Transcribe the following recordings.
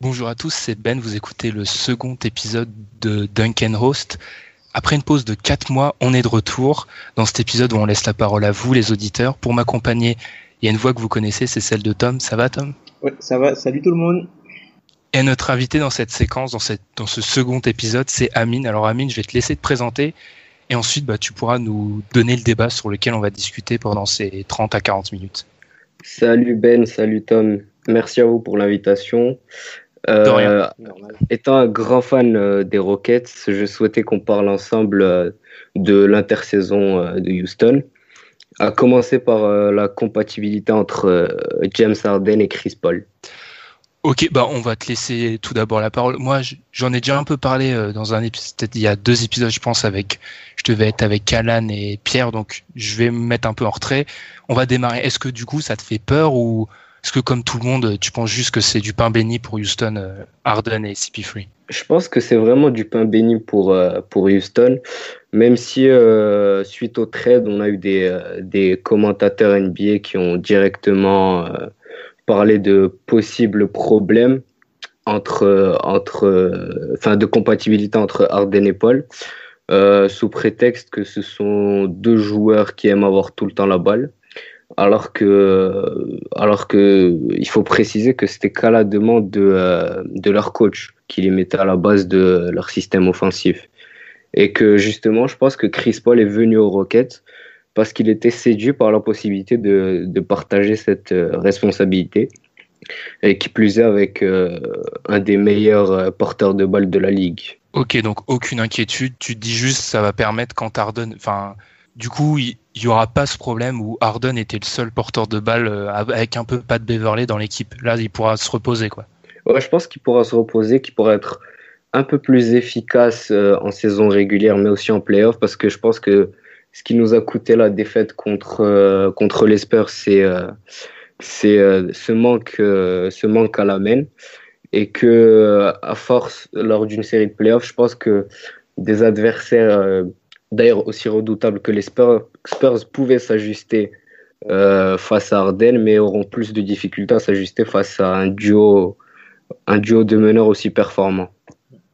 Bonjour à tous, c'est Ben, vous écoutez le second épisode de Duncan Host. Après une pause de 4 mois, on est de retour dans cet épisode où on laisse la parole à vous, les auditeurs. Pour m'accompagner, il y a une voix que vous connaissez, c'est celle de Tom. Ça va Tom? Ouais, ça va. Salut tout le monde. Et notre invité dans cette séquence, dans, cette, dans ce second épisode, c'est Amine. Alors Amine, je vais te laisser te présenter et ensuite bah, tu pourras nous donner le débat sur lequel on va discuter pendant ces 30 à 40 minutes. Salut Ben, salut Tom. Merci à vous pour l'invitation. Euh, étant un grand fan euh, des Rockets, je souhaitais qu'on parle ensemble euh, de l'intersaison euh, de Houston, à commencer par la compatibilité entre James Harden et Chris Paul. Ok, bah on va te laisser tout d'abord la parole. Moi, j'en ai déjà un peu parlé dans un épisode, il y a deux épisodes, je pense, avec, je devais être avec Alan et Pierre, donc je vais me mettre un peu en retrait. On va démarrer. Est-ce que du coup, ça te fait peur ou est-ce que comme tout le monde, tu penses juste que c'est du pain béni pour Houston, euh, Harden et CP3 Je pense que c'est vraiment du pain béni pour, euh, pour Houston, même si euh, suite au trade, on a eu des, des commentateurs NBA qui ont directement parlé de possibles problèmes entre, entre, enfin, de compatibilité entre Harden et Paul. sous prétexte que ce sont deux joueurs qui aiment avoir tout le temps la balle alors que, alors que il faut préciser que c'était qu'à la demande de, euh, de leur coach qui les mettait à la base de leur système offensif. Et que justement, je pense que Chris Paul est venu aux Rockets parce qu'il était séduit par la possibilité de, de partager cette euh, responsabilité. Et qui plus est avec euh, un des meilleurs porteurs de balles de la ligue. Ok, donc aucune inquiétude. Tu dis juste ça va permettre quand Harden, enfin du coup, n'y aura pas ce problème où Harden était le seul porteur de balle euh, avec un peu pas de Beverley dans l'équipe. Là, il pourra se reposer, quoi. Je pense qu'il pourra se reposer, qu'il pourra être un peu plus efficace euh, en saison régulière, mais aussi en playoff, parce que je pense que ce qui nous a coûté la défaite contre, euh, les Spurs, c'est ce, manque, à la main. Et que, à force, lors d'une série de playoffs, je pense que des adversaires d'ailleurs aussi redoutable que les Spurs, Spurs pouvaient s'ajuster euh, face à Arden, mais auront plus de difficultés à s'ajuster face à un duo, un duo de meneurs aussi performant.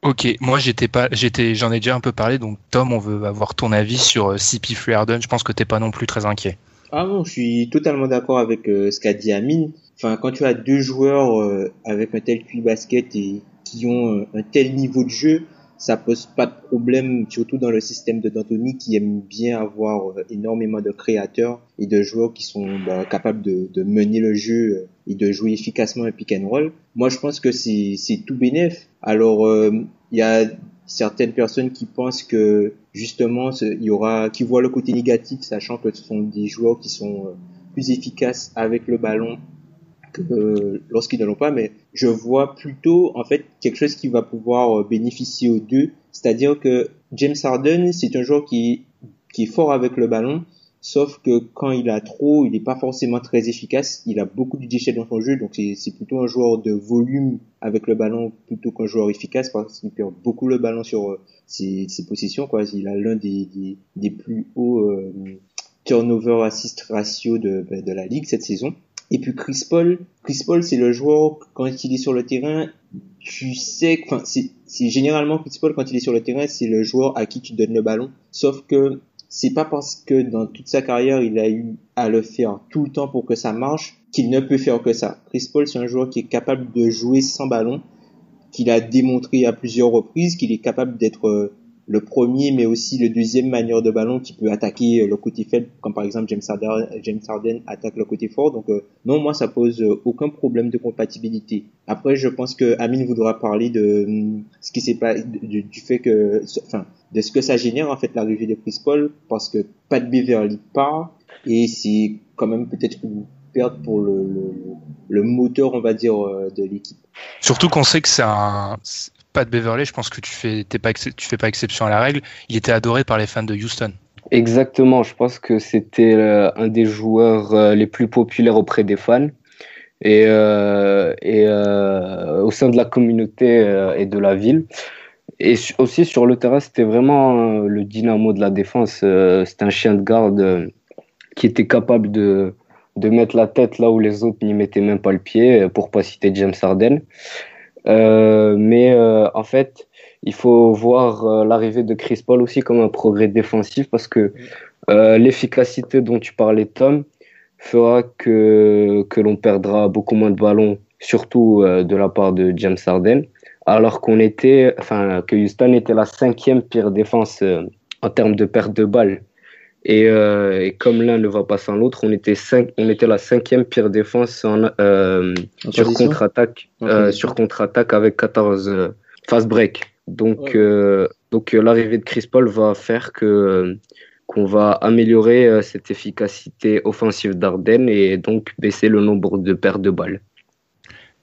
Ok, moi j'étais pas, j'étais, j'en ai déjà un peu parlé, donc Tom, on veut avoir ton avis sur euh, CP3 Arden. Je pense que t'es pas non plus très inquiet. Ah non, je suis totalement d'accord avec euh, ce qu'a dit Amine. Enfin, quand tu as deux joueurs avec un tel QI basket et qui ont un tel niveau de jeu, ça pose pas de problème, surtout dans le système de D'Antoni qui aime bien avoir euh, énormément de créateurs et de joueurs qui sont bah, capables de, de, mener le jeu euh, et de jouer efficacement un pick and roll. Moi, je pense que c'est tout bénef. Alors, euh, il y a certaines personnes qui pensent que justement, il y aura, qui voient le côté négatif, sachant que ce sont des joueurs qui sont plus efficaces avec le ballon que lorsqu'ils ne l'ont pas, je vois plutôt en fait quelque chose qui va pouvoir euh, bénéficier aux deux. C'est-à-dire que James Harden, c'est un joueur qui, qui est fort avec le ballon, sauf que quand il a trop, il n'est pas forcément très efficace. Il a beaucoup de déchets dans son jeu, donc c'est plutôt un joueur de volume avec le ballon plutôt qu'un joueur efficace parce qu'il perd beaucoup le ballon sur euh, ses, ses positions. Quoi. Il a l'un des, des, des, plus hauts euh, turnover assist ratio de, de la ligue cette saison. Et puis Chris Paul, Chris Paul c'est le joueur quand il est sur le terrain, tu sais, enfin c'est généralement Chris Paul quand il est sur le terrain, c'est le joueur à qui tu donnes le ballon. Sauf que c'est pas parce que dans toute sa carrière il a eu à le faire tout le temps pour que ça marche qu'il ne peut faire que ça. Chris Paul c'est un joueur qui est capable de jouer sans ballon, qu'il a démontré à plusieurs reprises qu'il est capable d'être euh, le premier, mais aussi le deuxième manière de ballon qui peut attaquer le côté faible, comme par exemple James Harden, James Harden attaque le côté fort. Donc euh, non, moi ça pose euh, aucun problème de compatibilité. Après, je pense que Amine voudra parler de ce qui s'est pas du, fait que, enfin, de ce que ça génère en fait l'arrivée de Chris Paul, parce que Pat Beverly part et c'est quand même peut-être perte pour le, le, le moteur, on va dire, de l'équipe. Surtout qu'on sait que c'est un pas de Beverly, je pense que tu fais, pas, tu fais pas exception à la règle. Il était adoré par les fans de Houston. Exactement, je pense que c'était euh, un des joueurs euh, les plus populaires auprès des fans et, euh, et au sein de la communauté et de la ville. Et aussi sur le terrain, c'était vraiment le dynamo de la défense. c'était un chien de garde qui était capable de, de mettre la tête là où les autres n'y mettaient même pas le pied, pour pas citer James Harden. Euh, mais euh, en fait, il faut voir euh, l'arrivée de Chris Paul aussi comme un progrès défensif parce que l'efficacité dont tu parlais, Tom, fera que, que l'on perdra beaucoup moins de ballons, surtout de la part de James Harden, alors qu'on était, enfin, que Houston était la cinquième pire défense en termes de perte de balles. Et, euh, et, comme l'un ne va pas sans l'autre, on était cinq, on était la cinquième pire défense en, euh, sur contre-attaque, euh, sur contre-attaque avec 14 euh, fast break. Donc, euh, donc l'arrivée de Chris Paul va faire que qu'on va améliorer cette efficacité offensive d'Arden et donc baisser le nombre de pertes de balles.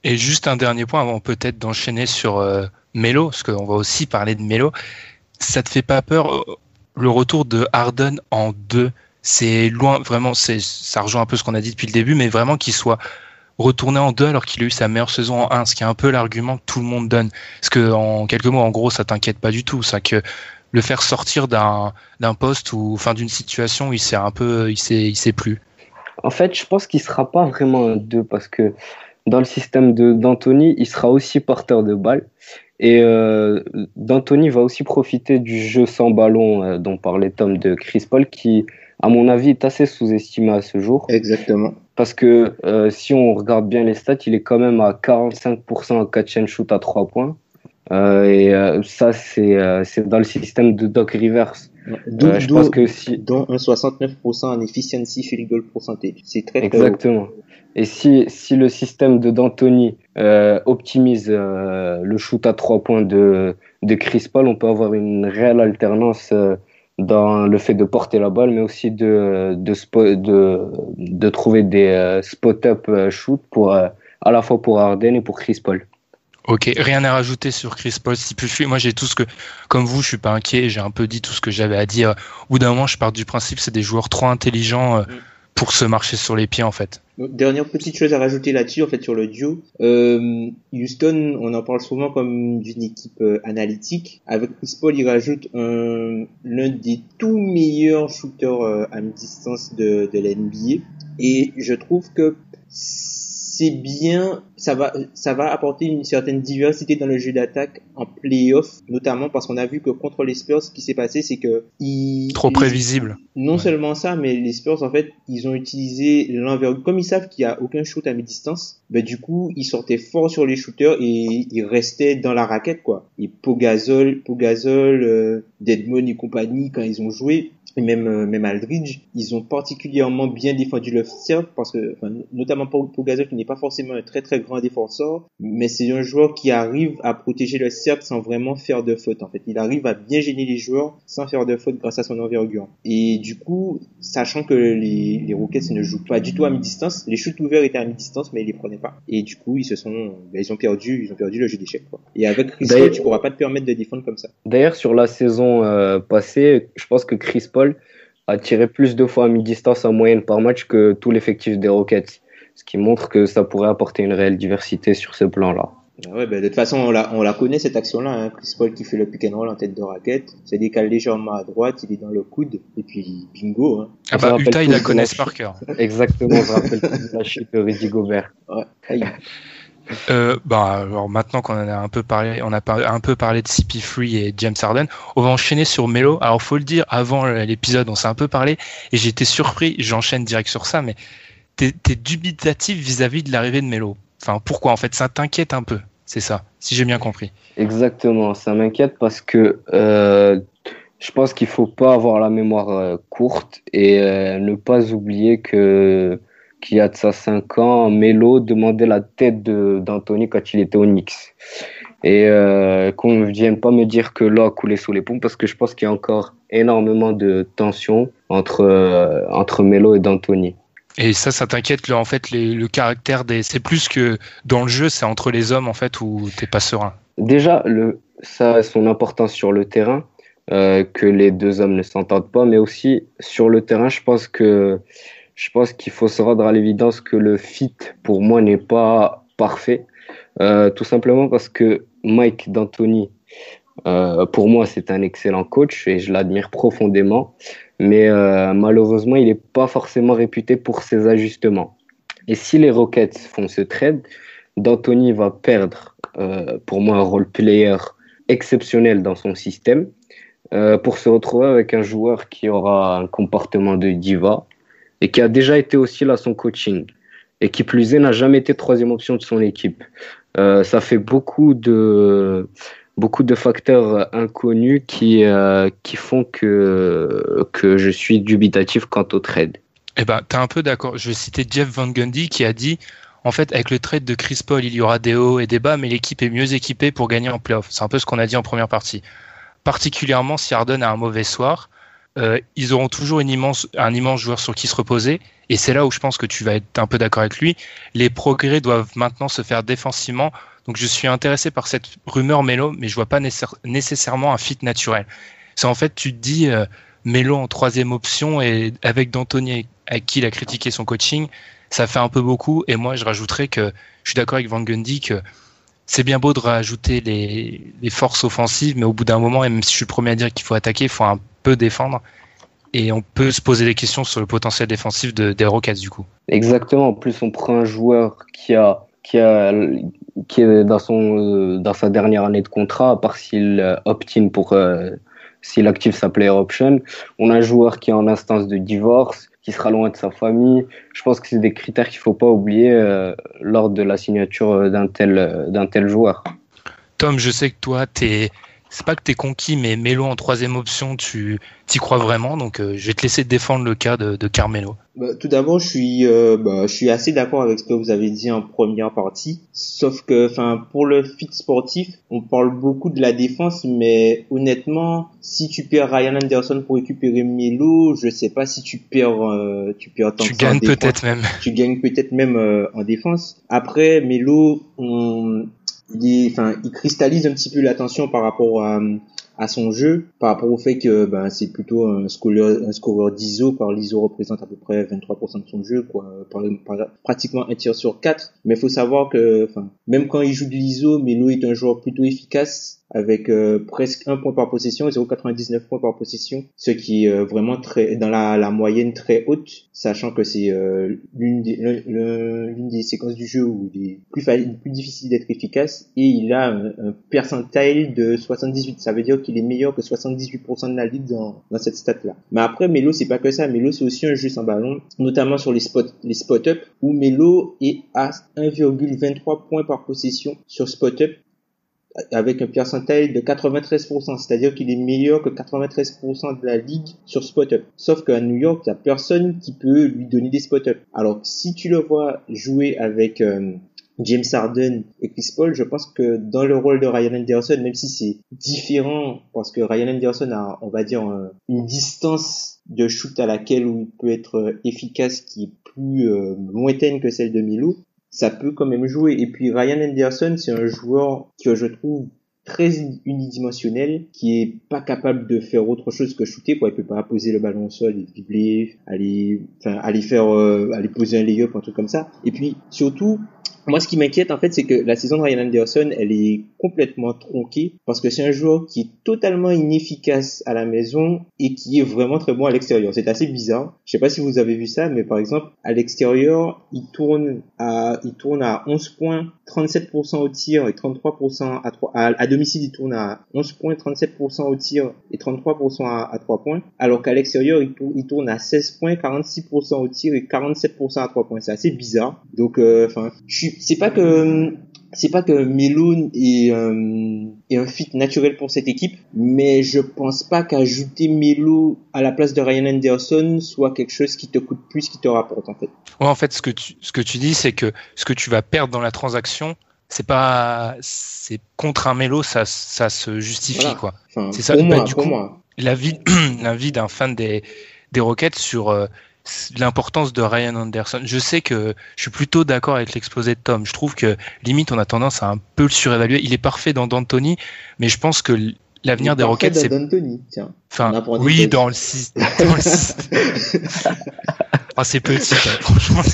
Et juste un dernier point avant peut-être d'enchaîner sur Melo, parce qu'on va aussi parler de Melo. Ça te fait pas peur le retour de Harden en deux, c'est loin, vraiment, c'est, ça rejoint un peu ce qu'on a dit depuis le début, mais vraiment qu'il soit retourné en deux alors qu'il a eu sa meilleure saison en un, ce qui est un peu l'argument que tout le monde donne. Parce que, en quelques mots, en gros, ça t'inquiète pas du tout. Ça que le faire sortir d'un, d'un poste ou, enfin, d'une situation, il sait un peu, il sait, il plus. En fait, je pense qu'il sera pas vraiment un deux parce que dans le système de, d'Anthony, il sera aussi porteur de balles. Et euh, D'Antoni va aussi profiter du jeu sans ballon euh, dont parlait Tom de Chris Paul, qui, à mon avis, est assez sous-estimé à ce jour. Exactement. Parce que euh, si on regarde bien les stats, il est quand même à 45% en catch and shoot à 3 points. Euh, et ça, c'est dans le système de Doc Rivers. je pense que si... Dont un 69% en efficiency field goal percentage. C'est très, très Exactement. Et si, si le système de D'Antoni euh, optimise euh, le shoot à trois points de, de Chris Paul, on peut avoir une réelle alternance euh, dans le fait de porter la balle, mais aussi de, de, de, de trouver des spot-up shoot pour, à la fois pour Arden et pour Chris Paul. Ok, rien à rajouter sur Chris Paul. Si plus moi j'ai tout ce que, comme vous, je suis pas inquiet. J'ai un peu dit tout ce que j'avais à dire. Au bout d'un moment, je pars du principe, c'est des joueurs trop intelligents. Mm pour se marcher sur les pieds en fait. Dernière petite chose à rajouter là-dessus en fait sur le duo. Euh, Houston, on en parle souvent comme d'une équipe euh, analytique. Avec Chris il rajoute l'un des tout meilleurs shooters euh, à mi-distance de, de l'NBA. Et je trouve que c'est bien, ça va, ça va apporter une certaine diversité dans le jeu d'attaque en playoff, notamment parce qu'on a vu que contre les Spurs, ce qui s'est passé, c'est que ils, trop prévisible. Non seulement ça, mais les Spurs, en fait, ils ont utilisé l'envergure. Comme ils savent qu'il y a aucun shoot à mi-distance, ben du coup, ils sortaient fort sur les shooters et ils restaient dans la raquette, quoi. Et Pogazol, Pogazol, euh, Deadmon et compagnie, quand ils ont joué, et même euh, même Aldridge, ils ont particulièrement bien défendu le cercle parce que enfin, notamment pour, pour Gasol qui n'est pas forcément un très très grand défenseur, mais c'est un joueur qui arrive à protéger le cercle sans vraiment faire de faute en fait. Il arrive à bien gêner les joueurs sans faire de faute grâce à son envergure. Et du coup, sachant que les, les Rockets ne jouent pas du tout à mi-distance, les shoots ouverts étaient à mi-distance mais ils les prenaient pas. Et du coup, ils se sont ben, ils ont perdu, ils ont perdu le jeu d'échecs Et avec Chris Paul, tu pourras pas te permettre de défendre comme ça. D'ailleurs sur la saison euh, passée, je pense que Chris Paul a tiré plus de fois à mi-distance en moyenne par match que tout l'effectif des Rockets, ce qui montre que ça pourrait apporter une réelle diversité sur ce plan-là. Ah ouais, ben de toute façon, on la, on la connaît cette action-là. Hein. Chris Paul qui fait le pick and roll en tête de raquette, se décale légèrement à droite, il est dans le coude, et puis bingo. Hein. Ah bah, Utah, ils la connaissent par cœur. Exactement, je rappelle la chute de Rudy Gobert. Ouais, euh, bah, alors maintenant qu'on en a un peu parlé, on a un peu parlé de CP3 et James Harden, on va enchaîner sur Melo. Alors faut le dire, avant l'épisode, on s'est un peu parlé et été surpris. J'enchaîne direct sur ça, mais t'es es dubitatif vis-à-vis de l'arrivée de Melo. Enfin, pourquoi en fait? Ça t'inquiète un peu, c'est ça, si j'ai bien compris. Exactement, ça m'inquiète parce que euh, je pense qu'il faut pas avoir la mémoire euh, courte et euh, ne pas oublier que qui a de ça 5 ans, Melo demandait la tête d'Anthony quand il était au Knicks. Et euh, qu'on ne vienne pas me dire que l'eau a coulé sous les ponts parce que je pense qu'il y a encore énormément de tension entre, euh, entre Melo et d'Anthony. Et ça, ça t'inquiète, en fait, le caractère des. C'est plus que dans le jeu, c'est entre les hommes, en fait, où t'es pas serein. Déjà, le... ça a son importance sur le terrain, euh, que les deux hommes ne s'entendent pas, mais aussi sur le terrain, je pense que je pense qu'il faut se rendre à l'évidence que le fit, pour moi, n'est pas parfait. Euh, tout simplement parce que Mike D'Antoni, euh, pour moi, c'est un excellent coach et je l'admire profondément. Mais euh, malheureusement, il n'est pas forcément réputé pour ses ajustements. Et si les Rockets font ce trade, D'Antoni va perdre, pour moi, un role player exceptionnel dans son système pour se retrouver avec un joueur qui aura un comportement de diva, et qui a déjà été aussi là son coaching et qui plus est n'a jamais été troisième option de son équipe. Euh, ça fait beaucoup de beaucoup de facteurs inconnus qui euh, qui font que que je suis dubitatif quant au trade. Eh ben, t'es un peu d'accord. Je vais citer Jeff Van Gundy qui a dit en fait, avec le trade de Chris Paul, il y aura des hauts et des bas, mais l'équipe est mieux équipée pour gagner en playoff. C'est un peu ce qu'on a dit en première partie. Particulièrement si Harden a un mauvais soir, euh, ils auront toujours une immense, un immense joueur sur qui se reposer. Et c'est là où je pense que tu vas être un peu d'accord avec lui. Les progrès doivent maintenant se faire défensivement. Donc je suis intéressé par cette rumeur Melo, mais je vois pas nécessairement un fit naturel. C'est en fait, tu te dis euh, Melo en troisième option et avec D'Antoni à qui il a critiqué son coaching, ça fait un peu beaucoup. Et moi, je rajouterais que je suis d'accord avec Van Gundy que c'est bien beau de rajouter les, forces offensives, mais au bout d'un moment, et même si je suis le premier à dire qu'il faut attaquer, il faut un peu défendre. Et on peut se poser des questions sur le potentiel défensif de, des Rockets du coup. Exactement. En plus, on prend un joueur qui a qui a qui est dans son euh, dans sa dernière année de contrat, à part s'il euh, opt-in pour euh, s'il active sa player option. On a un joueur qui est en instance de divorce, qui sera loin de sa famille. Je pense que c'est des critères qu'il faut pas oublier lors de la signature d'un tel d'un tel joueur. Tom, je sais que toi, tu es c'est pas que t'es conquis, mais Melo en troisième option, tu t'y crois vraiment. Donc, euh, je vais te laisser défendre le cas de, de Carmelo. Bah, tout d'abord, je suis, euh, bah, je suis assez d'accord avec ce que vous avez dit en première partie. Sauf que, enfin, pour le fit sportif, on parle beaucoup de la défense, mais honnêtement, si tu perds Ryan Anderson pour récupérer Melo, je sais pas si tu perds, euh, tu perds tant Tu gagnes peut-être même. Tu gagnes peut-être même en défense. Après, Melo, on, il, cristallise un petit peu l'attention par rapport à, son jeu par rapport au fait que ben, c'est plutôt un scoreur, d'ISO par l'ISO représente à peu près 23% de son jeu quoi. Pratiquement un tir sur quatre. Mais il faut savoir que même quand il joue de l'ISO Melo est un joueur plutôt efficace avec euh, presque un point par possession, 0,99 points par possession, ce qui est euh, vraiment très dans la, la, moyenne très haute, sachant que c'est euh, l'une des, l'une des séquences du jeu où il est plus, plus difficile d'être efficace, et il a un, un percentile de 78, ça veut dire qu'il est meilleur que 78% de la ligue dans, dans cette stat-là. Mais après, Melo, c'est pas que ça, Melo, c'est aussi un jeu sans ballon, notamment sur les spots, les spot-up, où Melo est à 1,23 points par possession sur spot-up, avec un percentage de 93%, c'est-à-dire qu'il est meilleur que 93% de la ligue sur spot-up. Sauf qu'à New York, il n'y a personne qui peut lui donner des spot-up. Alors si tu le vois jouer avec euh, James Harden et Chris Paul, je pense que dans le rôle de Ryan Anderson, même si c'est différent, parce que Ryan Anderson a, on va dire, une distance de shoot à laquelle il peut être efficace qui est plus euh, lointaine que celle de Milo, ça peut quand même jouer. Et puis Ryan Anderson, c'est un joueur que je trouve très unidimensionnel, qui est pas capable de faire autre chose que shooter, quoi. Il peut pas poser le ballon au sol et dribbler, aller, enfin, aller faire, euh, aller poser un layup, un truc comme ça. Et puis, surtout, moi, ce qui m'inquiète, en fait, c'est que la saison de Ryan Anderson, elle est complètement tronquée parce que c'est un joueur qui est totalement inefficace à la maison et qui est vraiment très bon à l'extérieur. C'est assez bizarre. Je sais pas si vous avez vu ça, mais par exemple, à l'extérieur, il tourne à, il tourne à 11 points, 37% au tir et 33% à 3, à, domicile, il tourne à 11 points, 37% au tir et 33% à, à 3 points. Alors qu'à l'extérieur, il, tourne à 16 points, 46% au tir et 47% à 3 points. C'est assez bizarre. Donc, euh, enfin, c'est pas que c'est pas que Melo est, euh, est, un fit naturel pour cette équipe, mais je pense pas qu'ajouter Melo à la place de Ryan Anderson soit quelque chose qui te coûte plus qu'il te rapporte en fait. Ouais, en fait, ce que tu, ce que tu dis, c'est que ce que tu vas perdre dans la transaction, c'est pas, c'est contre un Melo, ça, ça se justifie quoi. c'est ça. Pour bah, moi, du coup, la vie, la vie d'un fan des des Rockets sur euh, l'importance de Ryan Anderson. Je sais que je suis plutôt d'accord avec l'exposé de Tom. Je trouve que limite on a tendance à un peu le surévaluer. Il est parfait dans D'Antoni, mais je pense que l'avenir des Rockets c'est D'Antoni, tiens. Enfin, oui, dans le système. ah, c'est petit, franchement.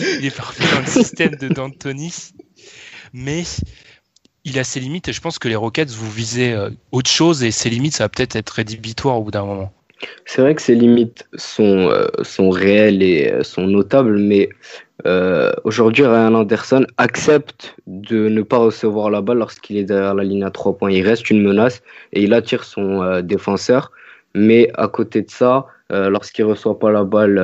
Il est parfait dans le système de D'Antoni, mais il a ses limites et je pense que les Rockets vous visez euh, autre chose et ses limites ça va peut-être être rédhibitoire au bout d'un moment. C'est vrai que ces limites sont, euh, sont réelles et euh, sont notables, mais euh, aujourd'hui, Ryan Anderson accepte de ne pas recevoir la balle lorsqu'il est derrière la ligne à trois points. Il reste une menace et il attire son défenseur. Mais à côté de ça, lorsqu'il reçoit pas la balle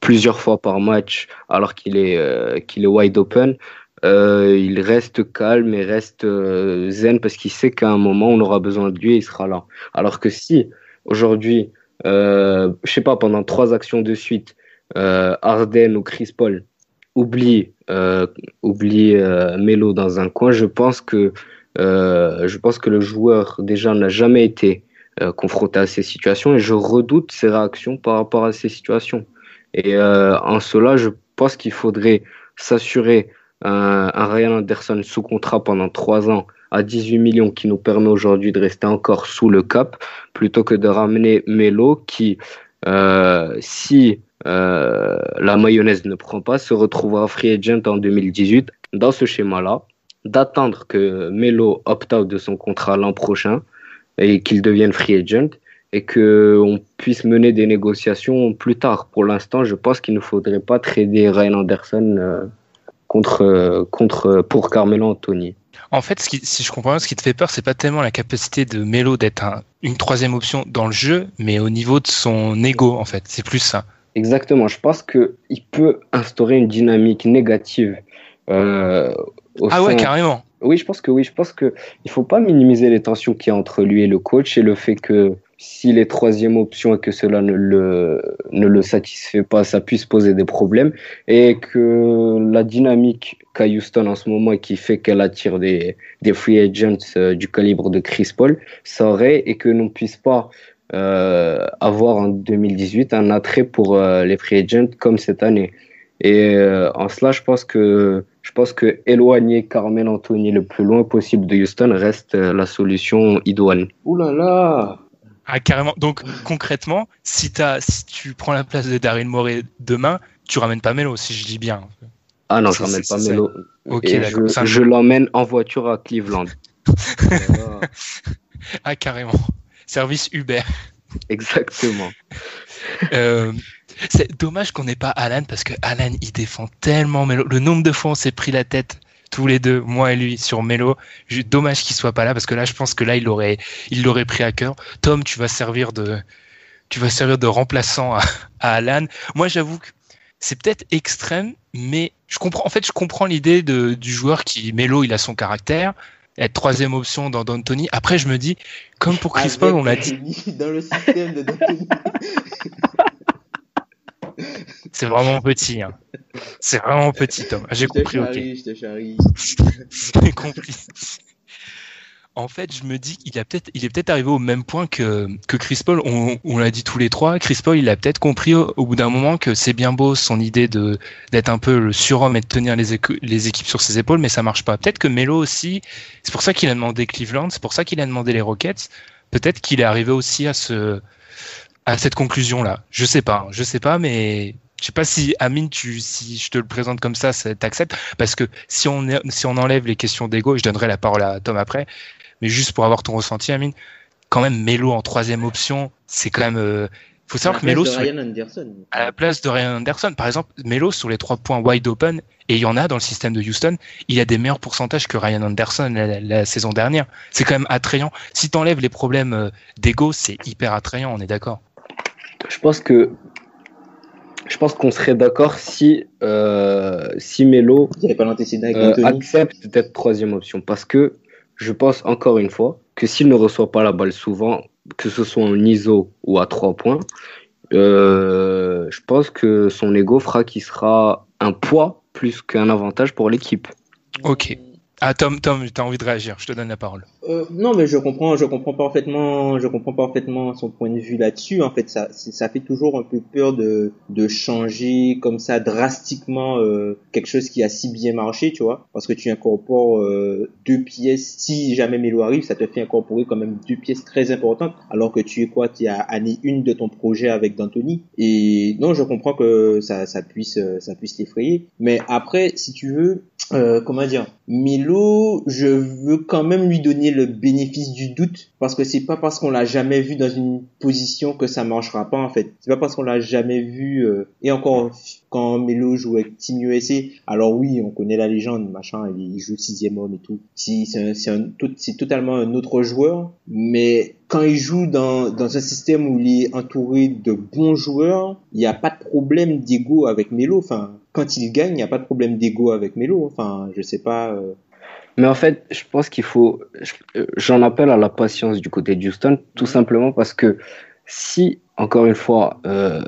plusieurs fois par match, alors qu'il est, qu'il est wide open, il reste calme et reste zen parce qu'il sait qu'à un moment, on aura besoin de lui et il sera là. Alors que si aujourd'hui, euh, je sais pas, pendant trois actions de suite, euh, Arden ou Chris Paul oublie, euh, euh, Melo dans un coin, je pense que euh, je pense que le joueur déjà n'a jamais été confronté à ces situations et je redoute ses réactions par rapport à ces situations. Et en cela, je pense qu'il faudrait s'assurer un, un Ryan Anderson sous contrat pendant trois ans à 18 millions qui nous permet aujourd'hui de rester encore sous le cap, plutôt que de ramener Melo qui, euh, si euh, la mayonnaise ne prend pas, se retrouvera free agent en 2018 dans ce schéma-là, d'attendre que Melo opt-out de son contrat l'an prochain et qu'il devienne free agent et qu'on puisse mener des négociations plus tard. Pour l'instant, je pense qu'il ne faudrait pas trader Ryan Anderson euh, contre, contre, pour Carmelo Anthony. En fait, ce qui, si je comprends bien, ce qui te fait peur, c'est pas tellement la capacité de Melo d'être une troisième option dans le jeu, mais au niveau de son ego, en fait. C'est plus ça. Exactement. Je pense qu'il peut instaurer une dynamique négative. Euh, ah ouais, carrément. Oui, je pense que oui. Je pense que il faut pas minimiser les tensions qu'il y a entre lui et le coach et le fait que s'il est troisième option et que cela ne le, ne le satisfait pas, ça puisse poser des problèmes. Et que la dynamique qu'a Houston en ce moment et qui fait qu'elle attire des, des free agents euh, du calibre de Chris Paul, ça aurait et que l'on puisse pas euh, avoir en 2018 un attrait pour euh, les free agents comme cette année. Et en cela, je pense que je pense que éloigner Carmel Anthony le plus loin possible de Houston reste la solution idoine. Ouh là là ah, carrément. Donc, concrètement, si, as, si tu prends la place de Daryl Morey demain, tu ramènes pas Melo, si je dis bien. Ah non, je ramène pas Melo. Ok, Je, je l'emmène en voiture à Cleveland. ah, carrément. Service Uber. Exactement. euh, c'est dommage qu'on n'ait pas Alan parce que Alan il défend tellement Melo. Le nombre de fois on s'est pris la tête tous les deux, moi et lui, sur Melo. Dommage qu'il soit pas là parce que là, je pense que là, il l'aurait, il l'aurait pris à cœur. Tom, tu vas servir de, tu vas servir de remplaçant à, Alan. Moi, j'avoue que c'est peut-être extrême, mais je comprends. En fait, je comprends l'idée du joueur qui Melo, il a son caractère. Être troisième option dans D'Antoni. Après, je me dis, comme pour Chris Paul, on l'a dit. Dans le système de. C'est vraiment petit. Hein. C'est vraiment petit, Tom. J'ai compris, ok. J'ai compris. En fait, je me dis qu'il a peut-être, il est peut-être arrivé au même point que, que Chris Paul. On, on l'a dit tous les trois. Chris Paul, il a peut-être compris au, bout d'un moment que c'est bien beau son idée de d'être un peu le surhomme et de tenir les, les équipes sur ses épaules, mais ça marche pas. Peut-être que Melo aussi. C'est pour ça qu'il a demandé Cleveland. C'est pour ça qu'il a demandé les Rockets. Peut-être qu'il est arrivé aussi à ce à cette conclusion-là. Je sais pas, je sais pas, mais je sais pas si Amine, tu, si je te le présente comme ça, ça t'accepte, parce que si on si on enlève les questions d'ego, je donnerai la parole à Tom après, mais juste pour avoir ton ressenti, Amine, quand même Melo en troisième option, c'est quand même. Euh, faut savoir que Melo à la place de Ryan Anderson, par exemple, Melo sur les trois points wide open, et il y en a dans le système de Houston, il a des meilleurs pourcentages que Ryan Anderson la, saison dernière. C'est quand même attrayant. Si tu enlèves les problèmes euh, d'ego, c'est hyper attrayant, on est d'accord. Je pense que je pense qu'on serait d'accord si euh, si Melo euh, accepte d'être troisième option parce que je pense encore une fois que s'il ne reçoit pas la balle souvent, que ce soit en ISO ou à trois points, euh, je pense que son ego fera qu'il sera un poids plus qu'un avantage pour l'équipe. Ok. Ah Tom, Tom, t'as envie de réagir Je te donne la parole. Euh, non, mais je comprends, je comprends parfaitement, je comprends parfaitement son point de vue là-dessus. En fait, ça, ça fait toujours un peu peur de de changer comme ça drastiquement euh, quelque chose qui a si bien marché, tu vois, parce que tu incorpores euh, deux pièces. Si jamais Melo arrive, ça te fait incorporer quand même deux pièces très importantes, alors que tu es quoi, tu as année une de ton projet avec D'Antoni. Et non, je comprends que ça, ça puisse, ça puisse t'effrayer. Mais après, si tu veux, euh, comment dire, Milo, je veux quand même lui donner le bénéfice du doute parce que c'est pas parce qu'on l'a jamais vu dans une position que ça marchera pas en fait. C'est pas parce qu'on l'a jamais vu euh, et encore quand Melo joue avec Team USA, alors oui, on connaît la légende, machin, il joue sixième homme et tout. C'est totalement un autre joueur, mais quand il joue dans, dans un système où il est entouré de bons joueurs, il n'y a pas de problème d'ego avec Melo. Enfin, quand il gagne, il n'y a pas de problème d'ego avec Melo. Enfin, je sais pas. Euh. Mais en fait, je pense qu'il faut. J'en appelle à la patience du côté de Houston, tout simplement parce que si, encore une fois, euh,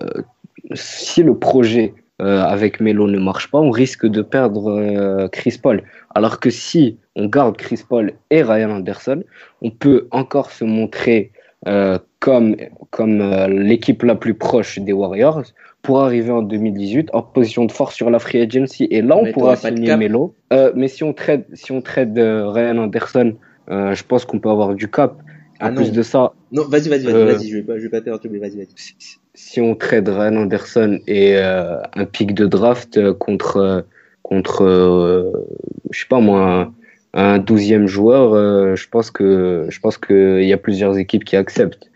si le projet euh, avec Melo ne marche pas, on risque de perdre Chris Paul. Alors que si on garde Chris Paul et Ryan Anderson, on peut encore se montrer comme, comme l'équipe la plus proche des Warriors pour arriver en 2018 en position de force sur la free agency. Et là, on pourra signer Melo. Euh, mais si on trade, si on trade euh, Ryan Anderson, euh, je pense qu'on peut avoir du cap. En ah plus de ça. Non, vas-y, vas-y, vas-y, vas-y, je vais pas, je vais pas t'interrompre, vas-y, vas-y. Si, on trade Ryan Anderson et un pic de draft contre, contre, je sais pas moi, un douzième joueur, je pense que, je pense qu'il y a plusieurs équipes qui acceptent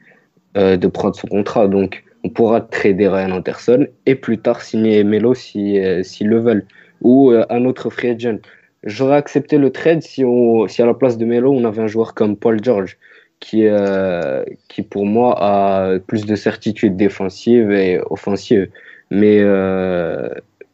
de prendre son contrat. Donc, on pourra trader Ryan Anderson et plus tard signer Melo si euh, s'ils le veulent ou euh, un autre free agent. J'aurais accepté le trade si, on, si à la place de Melo on avait un joueur comme Paul George qui, euh, qui pour moi a plus de certitude défensive et offensive. Mais,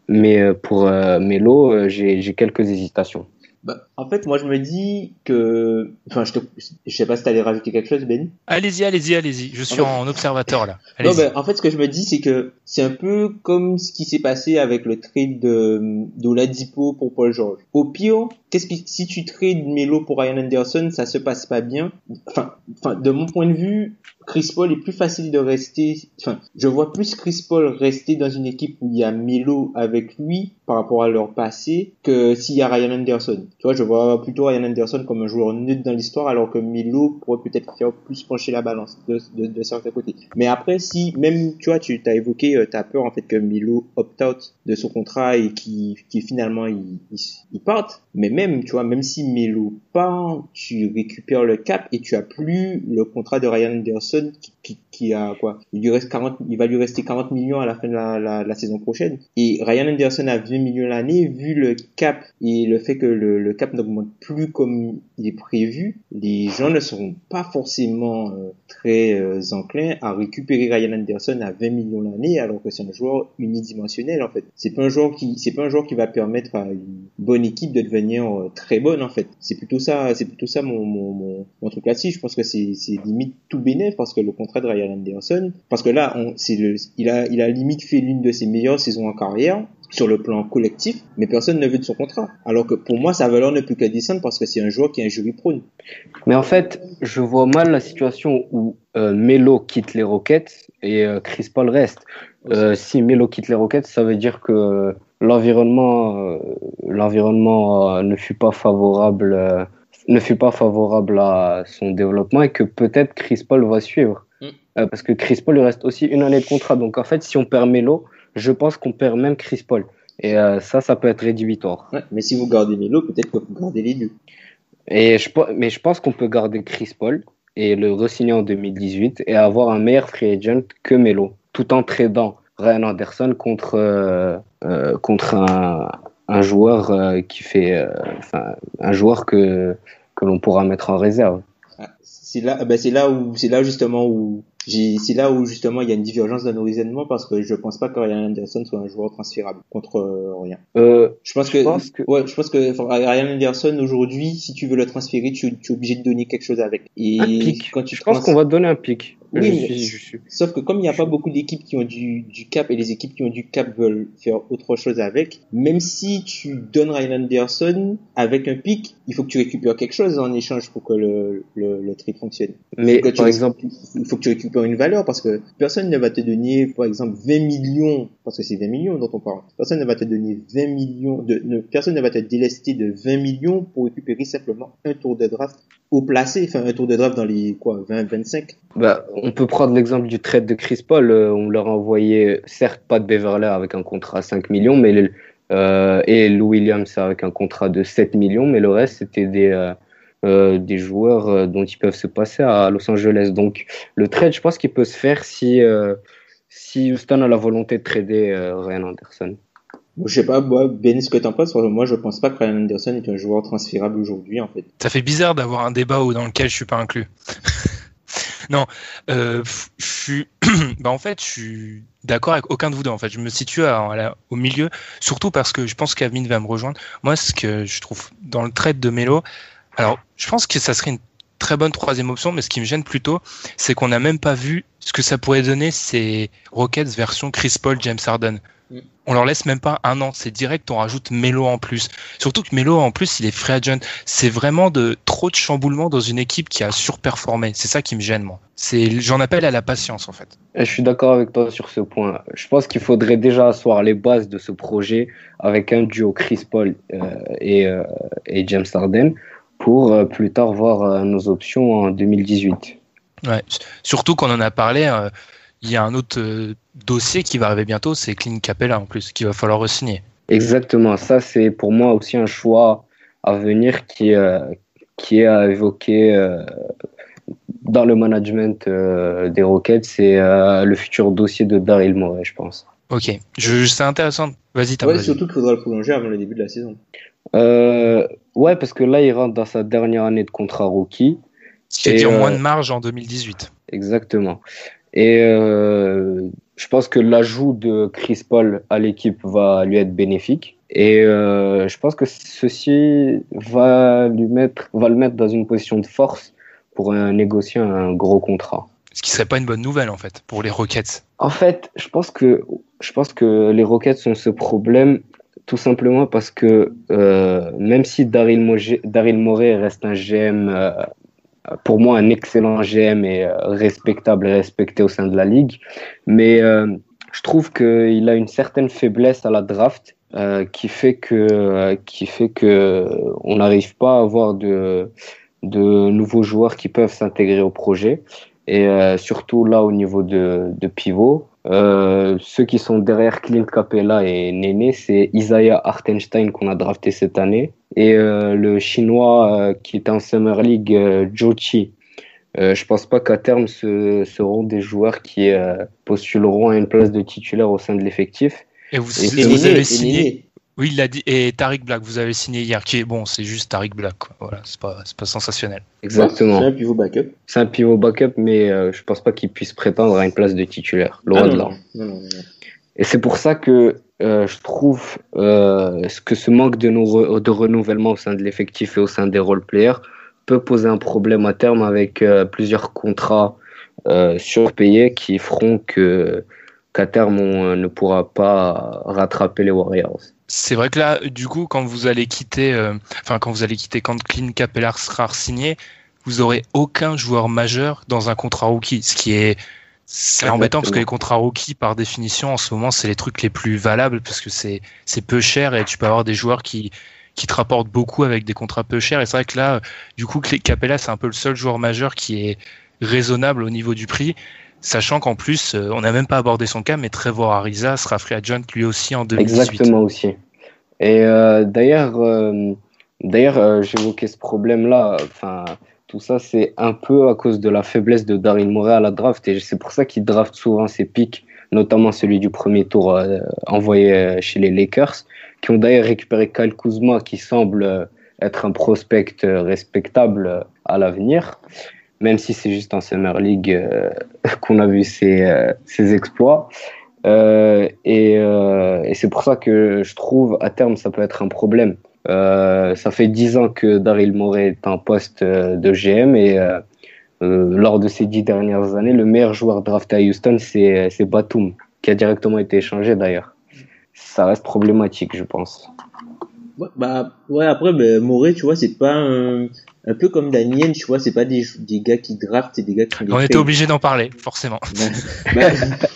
mais pour Melo, j'ai quelques hésitations. Bah, en fait, moi, je me dis que, enfin, je, te... je sais pas si t'allais rajouter quelque chose, Ben. Allez-y, allez-y, allez-y. Je suis en, observateur là. Non, ben, en fait, ce que je me dis, c'est que c'est un peu comme ce qui s'est passé avec le trade de d'Oladipo pour Paul George. Au pire, qu'est-ce que si tu trades Melo pour Ryan Anderson, ça se passe pas bien? Enfin, de mon point de vue, Chris Paul est plus facile de rester. Enfin, je vois plus Chris Paul rester dans une équipe où il y a Melo avec lui par rapport à leur passé que s'il y a Ryan Anderson. Tu vois, je vois plutôt Ryan Anderson comme un joueur neutre dans l'histoire alors que Melo pourrait peut-être faire plus pencher la balance de, de, de certains côtés. Mais après, si même, tu vois, tu t'as évoqué, euh, t'as peur en fait que Melo opt-out de son contrat et qui, qui finalement il, il, parte. Mais même, tu vois, même si Melo part, tu récupères le cap et tu as plus le contrat de Ryan Anderson qui, qui, qui a quoi Il lui reste 40, il va lui rester 40 millions à la fin de la, la, saison prochaine. Et Ryan Anderson a 20 millions l'année, vu le cap et le fait que le, cap n'augmente plus comme il est prévu, les gens ne seront pas forcément euh, très euh, enclins à récupérer Ryan Anderson à 20 millions l'année alors que c'est un joueur unidimensionnel en fait. C'est pas un joueur qui c'est pas un joueur qui va permettre à une bonne équipe de devenir euh, très bonne en fait. C'est plutôt ça c'est plutôt ça mon mon, mon, truc là-dessus. Je pense que c'est limite tout bénéf parce que le contrat de Ryan Anderson parce que là on c'est le il a il a limite fait l'une de ses meilleures saisons en carrière sur le plan collectif, mais personne ne veut de son contrat. Alors que pour moi, sa valeur ne peut que descendre parce que c'est un joueur qui est injury prone. Mais en fait, je vois mal la situation où euh, Melo quitte les Rockets et euh, Chris Paul reste. Euh, si Melo quitte les Rockets, ça veut dire que l'environnement, l'environnement ne fut pas favorable, ne fut pas favorable à son développement et que peut-être Chris Paul va suivre. Mm. parce que Chris Paul il reste aussi une année de contrat. Donc en fait, si on perd Melo, je pense qu'on perd même Chris Paul. Et euh, ça, ça peut être rédhibitoire. mais si vous gardez Melo, peut-être que vous gardez les deux. Et je, mais je pense qu'on peut garder Chris Paul et le re-signer en 2018 et avoir un meilleur free agent que Melo, tout en tradant Ryan Anderson contre, euh, euh, contre un, un joueur qui fait, un joueur que, que l'on pourra mettre en réserve. C'est là, ben c'est là où, c'est là justement où c'est là où justement il y a une divergence dans nos raisonnements parce que je pense pas que Ryan Anderson soit un joueur transférable contre euh, rien. Euh, je pense que, ouais, je pense que Ryan Anderson aujourd'hui, si tu veux le transférer, tu, tu es obligé de donner quelque chose avec. Et un pic. quand tu je pense qu'on va te donner un pic. Oui, sauf que comme il n'y a pas beaucoup d'équipes qui ont du, du cap et les équipes qui ont du cap veulent faire autre chose avec, même si tu donnes Ryan Anderson avec un pic, il faut que tu récupères quelque chose en échange pour que le, le, le trade fonctionne. Mais par exemple, il faut que tu récupères une valeur parce que personne ne va te donner, par exemple, 20 millions, parce que c'est 20 millions dont on parle. Personne ne va te donner 20 millions de, ne, personne ne va te délester de 20 millions pour récupérer simplement un tour de draft au placé, enfin un tour de draft dans les quoi 20 25. Bah, on peut prendre l'exemple du trade de Chris Paul, euh, on leur a envoyé certes pas de Beverly avec un contrat à 5 millions mais euh, et Lou Williams avec un contrat de 7 millions mais le reste c'était des euh, des joueurs dont ils peuvent se passer à Los Angeles. Donc le trade, je pense qu'il peut se faire si si Houston a la volonté de trader Ryan Anderson. Je sais pas, moi, Ben, ce que t'en penses Moi, je pense pas que Ryan Anderson est un joueur transférable aujourd'hui, en fait. Ça fait bizarre d'avoir un débat dans lequel je suis pas inclus. non, euh, je suis, bah en fait, je suis d'accord avec aucun de vous deux. En fait, je me situe au milieu, surtout parce que je pense qu'Avin va me rejoindre. Moi, ce que je trouve dans le trade de Melo, alors, je pense que ça serait une très bonne troisième option, mais ce qui me gêne plutôt, c'est qu'on n'a même pas vu ce que ça pourrait donner ces Rockets version Chris Paul, James Harden. Mm. On leur laisse même pas un an, c'est direct, on rajoute Melo en plus. Surtout que Melo en plus, il est free agent. C'est vraiment de trop de chamboulement dans une équipe qui a surperformé. C'est ça qui me gêne moi. C'est, j'en appelle à la patience en fait. Je suis d'accord avec toi sur ce point. Je pense qu'il faudrait déjà asseoir les bases de ce projet avec un duo Chris Paul euh, et, euh, et, James Harden pour euh, plus tard voir nos options en 2018. Ouais. Surtout qu'on en a parlé il y a un autre euh, dossier qui va arriver bientôt, c'est Clint Capella en plus, qu'il va falloir re-signer. Exactement, ça c'est pour moi aussi un choix à venir qui, euh, qui est à évoquer euh, dans le management des Rockets, c'est le futur dossier de Daryl Morey, je pense. Ok, c'est intéressant. Vas-y, ouais, surtout qu'il faudra le prolonger avant le début de la saison. ouais, parce que là, il rentre dans sa dernière année de contrat rookie. Ce qui veut dire moins de marge en 2018. Exactement. Et euh, je pense que l'ajout de Chris Paul à l'équipe va lui être bénéfique. Et euh, je pense que ceci va, lui mettre, va le mettre dans une position de force pour négocier un gros contrat. Ce qui serait pas une bonne nouvelle en fait pour les Rockets. En fait, je pense que je pense que les Rockets ont ce problème tout simplement parce que euh, même si Daryl, Morey reste un GM euh, pour moi un excellent GM et euh, respectable et respecté au sein de la ligue. Mais euh, je trouve qu'il a une certaine faiblesse à la draft euh, qui fait que qui fait que on n'arrive pas à avoir de de nouveaux joueurs qui peuvent s'intégrer au projet et surtout là au niveau de, de pivot euh, ceux qui sont derrière Clint Capella et Néné, c'est Isaiah Hartenstein qu'on a drafté cette année et euh, le chinois euh, qui est en Summer League, euh, Chi. je pense pas qu'à terme ce seront des joueurs qui postuleront à une place de titulaire au sein de l'effectif. Et vous, vous avez signé oui, il l'a dit. Et Tariq Black, vous avez signé hier, qui est bon, c'est juste Tariq Black. Quoi. Voilà, c'est pas, pas sensationnel. Exactement. C'est un pivot backup. C'est un pivot backup, mais euh, je pense pas qu'il puisse prétendre à une place de titulaire. Loin ah, de là. Et c'est pour ça que euh, je trouve euh, que ce manque de, de renouvellement au sein de l'effectif et au sein des role-players peut poser un problème à terme avec euh, plusieurs contrats euh, surpayés qui feront que qu'à terme on ne pourra pas rattraper les Warriors c'est vrai que là, du coup, quand vous allez quitter, euh, enfin quand vous allez quitter, quand Clint Capella sera signé, vous aurez aucun joueur majeur dans un contrat rookie, ce qui est c'est embêtant parce que les contrats rookie, par définition, en ce moment, c'est les trucs les plus valables parce que c'est c'est peu cher et tu peux avoir des joueurs qui qui te rapportent beaucoup avec des contrats peu chers. Et c'est vrai que là, du coup, Capella, c'est un peu le seul joueur majeur qui est raisonnable au niveau du prix. Sachant qu'en plus, euh, on n'a même pas abordé son cas, mais Trevor Ariza sera free agent lui aussi en 2018. Exactement aussi. Et euh, d'ailleurs, euh, d'ailleurs, j'évoquais ce problème-là. Enfin, tout ça, c'est un peu à cause de la faiblesse de Daryl Morey à la draft, et c'est pour ça qu'il draft souvent ses pics, notamment celui du premier tour envoyé chez les Lakers, qui ont d'ailleurs récupéré Kyle Kuzma, qui semble être un prospect respectable à l'avenir même si c'est juste en Summer League euh, qu'on a vu ses, euh, exploits. Euh, et, c'est pour ça que je trouve à terme ça peut être un problème. ça fait dix ans que Daryl Morey est en poste de GM et lors de ces dix dernières années, le meilleur joueur drafté à Houston, c'est Batum, qui a directement été échangé d'ailleurs. Ça reste problématique, je pense. Bah, ouais, après, ben, Moré, tu vois, c'est pas un, un peu comme Daniel, tu vois, c'est pas des, des gars qui draftent, c'est des gars qui. On était obligé d'en parler, forcément. Bah,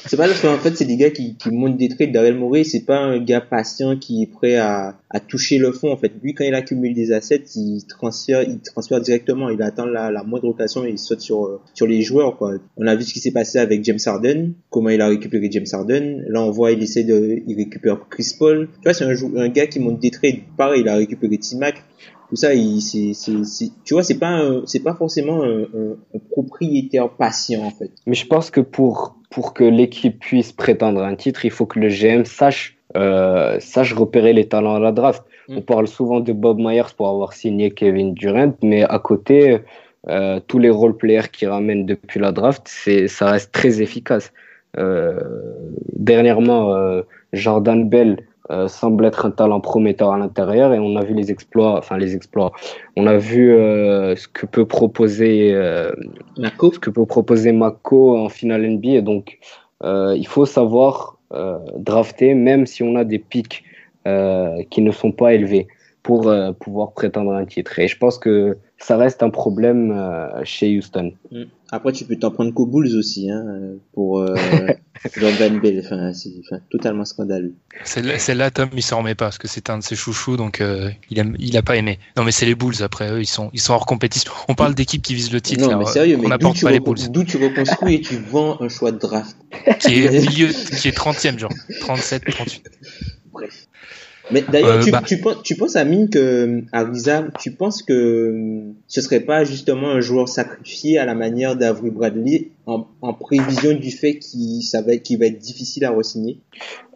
c'est pas parce qu'en fait, c'est des gars qui, qui montent des trades. Daryl Morey, c'est pas un gars patient qui est prêt à, à toucher le fond. En fait, lui, quand il accumule des assets, il transfère, il transfère directement. Il attend la, la moindre occasion et il saute sur, sur les joueurs, quoi. On a vu ce qui s'est passé avec James Harden, comment il a récupéré James Harden. Là, on voit, il essaie de, il récupère Chris Paul. Tu vois, c'est un, un gars qui monte des trades. Pareil, il a récupéré T-Mac tout ça, c'est, tu vois, c'est pas, c'est pas forcément un, propriétaire patient en fait. Mais je pense que pour pour que l'équipe puisse prétendre un titre, il faut que le GM sache euh, sache repérer les talents à la draft. Mm. On parle souvent de Bob Myers pour avoir signé Kevin Durant, mais à côté, euh, tous les role players qui ramènent depuis la draft, c'est ça reste très efficace. Euh, dernièrement, Jordan Bell euh, semble être un talent prometteur à l'intérieur et on a vu les exploits, enfin les exploits. On a vu euh, ce que peut proposer euh, ce que peut proposer Mako en finale NBA. Donc il faut savoir drafter même si on a des pics qui ne sont pas élevés pour pouvoir prétendre un titre. Et je pense que ça reste un problème chez Houston. Mm. Après, tu peux t'en prendre qu'aux Bulls aussi, hein, pour euh, Jordan Bell. Enfin, c'est totalement scandaleux. C'est là, Tom, il s'en remet pas parce que c'est un de ses chouchous, donc euh, il, a, il a pas aimé. Non, mais c'est les Bulls après, eux, ils sont, ils sont hors compétition. On parle d'équipes qui visent le titre. Non, mais sérieux, mais d'où pas les Bulls. D'où tu reconstruis et tu vends un choix de draft? Qui est milieu, qui est 30e, genre. 37, 38. Bref. Mais d'ailleurs, euh, tu, bah. tu, penses, tu penses à mine que Ariza, tu penses que ce serait pas justement un joueur sacrifié à la manière d'Avril Bradley en, en, prévision du fait qu'il va, qu'il va être difficile à re-signer?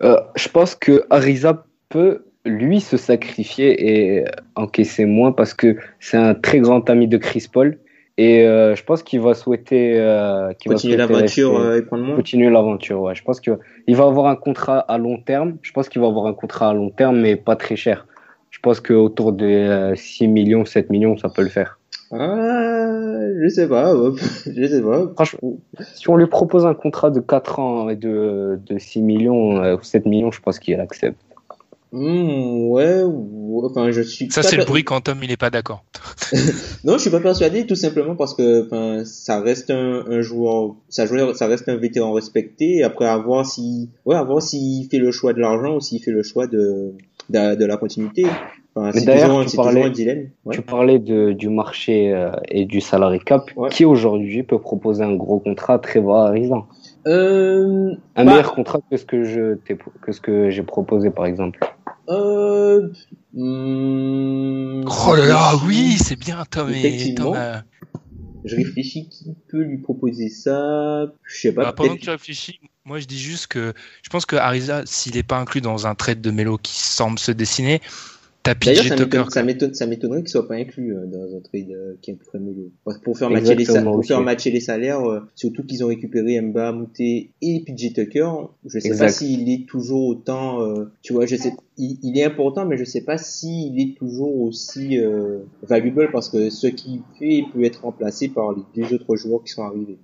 Euh, Je pense que Ariza peut lui se sacrifier et encaisser moins parce que c'est un très grand ami de Chris Paul et euh, je pense qu'il va souhaiter euh, continuer l'aventure euh, et prendre moins. Continuer l'aventure, ouais. Je pense qu'il va avoir un contrat à long terme. Je pense qu'il va avoir un contrat à long terme, mais pas très cher. Je pense qu'autour de 6 millions, 7 millions, ça peut le faire. Ah, je sais pas, je sais pas. Franchement, si on lui propose un contrat de 4 ans et de, de 6 millions ou 7 millions, je pense qu'il accepte. Mmh, ouais, enfin je suis. Ça c'est le bruit quand Tom il est pas d'accord. non, je suis pas persuadé tout simplement parce que enfin ça reste un, un joueur, ça ça reste un vétéran respecté. Après à voir si, ouais, à voir s'il fait le choix de l'argent ou s'il fait le choix de de, de la continuité. Enfin, Mais d'ailleurs, tu, parlais, un dilemme. tu parlais de, du marché euh, et du salary cap. Qui aujourd'hui peut proposer un gros contrat très valorisant? Euh, Un bah meilleur contrat que ce que je que ce que j'ai proposé par exemple. Euh... Oh là là, oui, c'est bien, Tom. Effectivement. Je réfléchis qui peut lui proposer ça? Je sais pas. Bah, pendant que tu réfléchis, moi je dis juste que je pense que Ariza, s'il n'est pas inclus dans un trade de Melo qui semble se dessiner, D'ailleurs, ça m'étonnerait qu'il soit pas inclus euh, dans un trade euh, qui inclurait Melo. Pour faire matcher les, pour faire matcher les salaires, euh, surtout qu'ils ont récupéré Mba, Mouté et PJ Tucker. Je sais pas s'il est toujours autant, tu vois, je sais, il, est important, mais je sais pas s'il est toujours aussi valuable parce que ce qu'il fait peut être remplacé par les deux autres joueurs qui sont arrivés.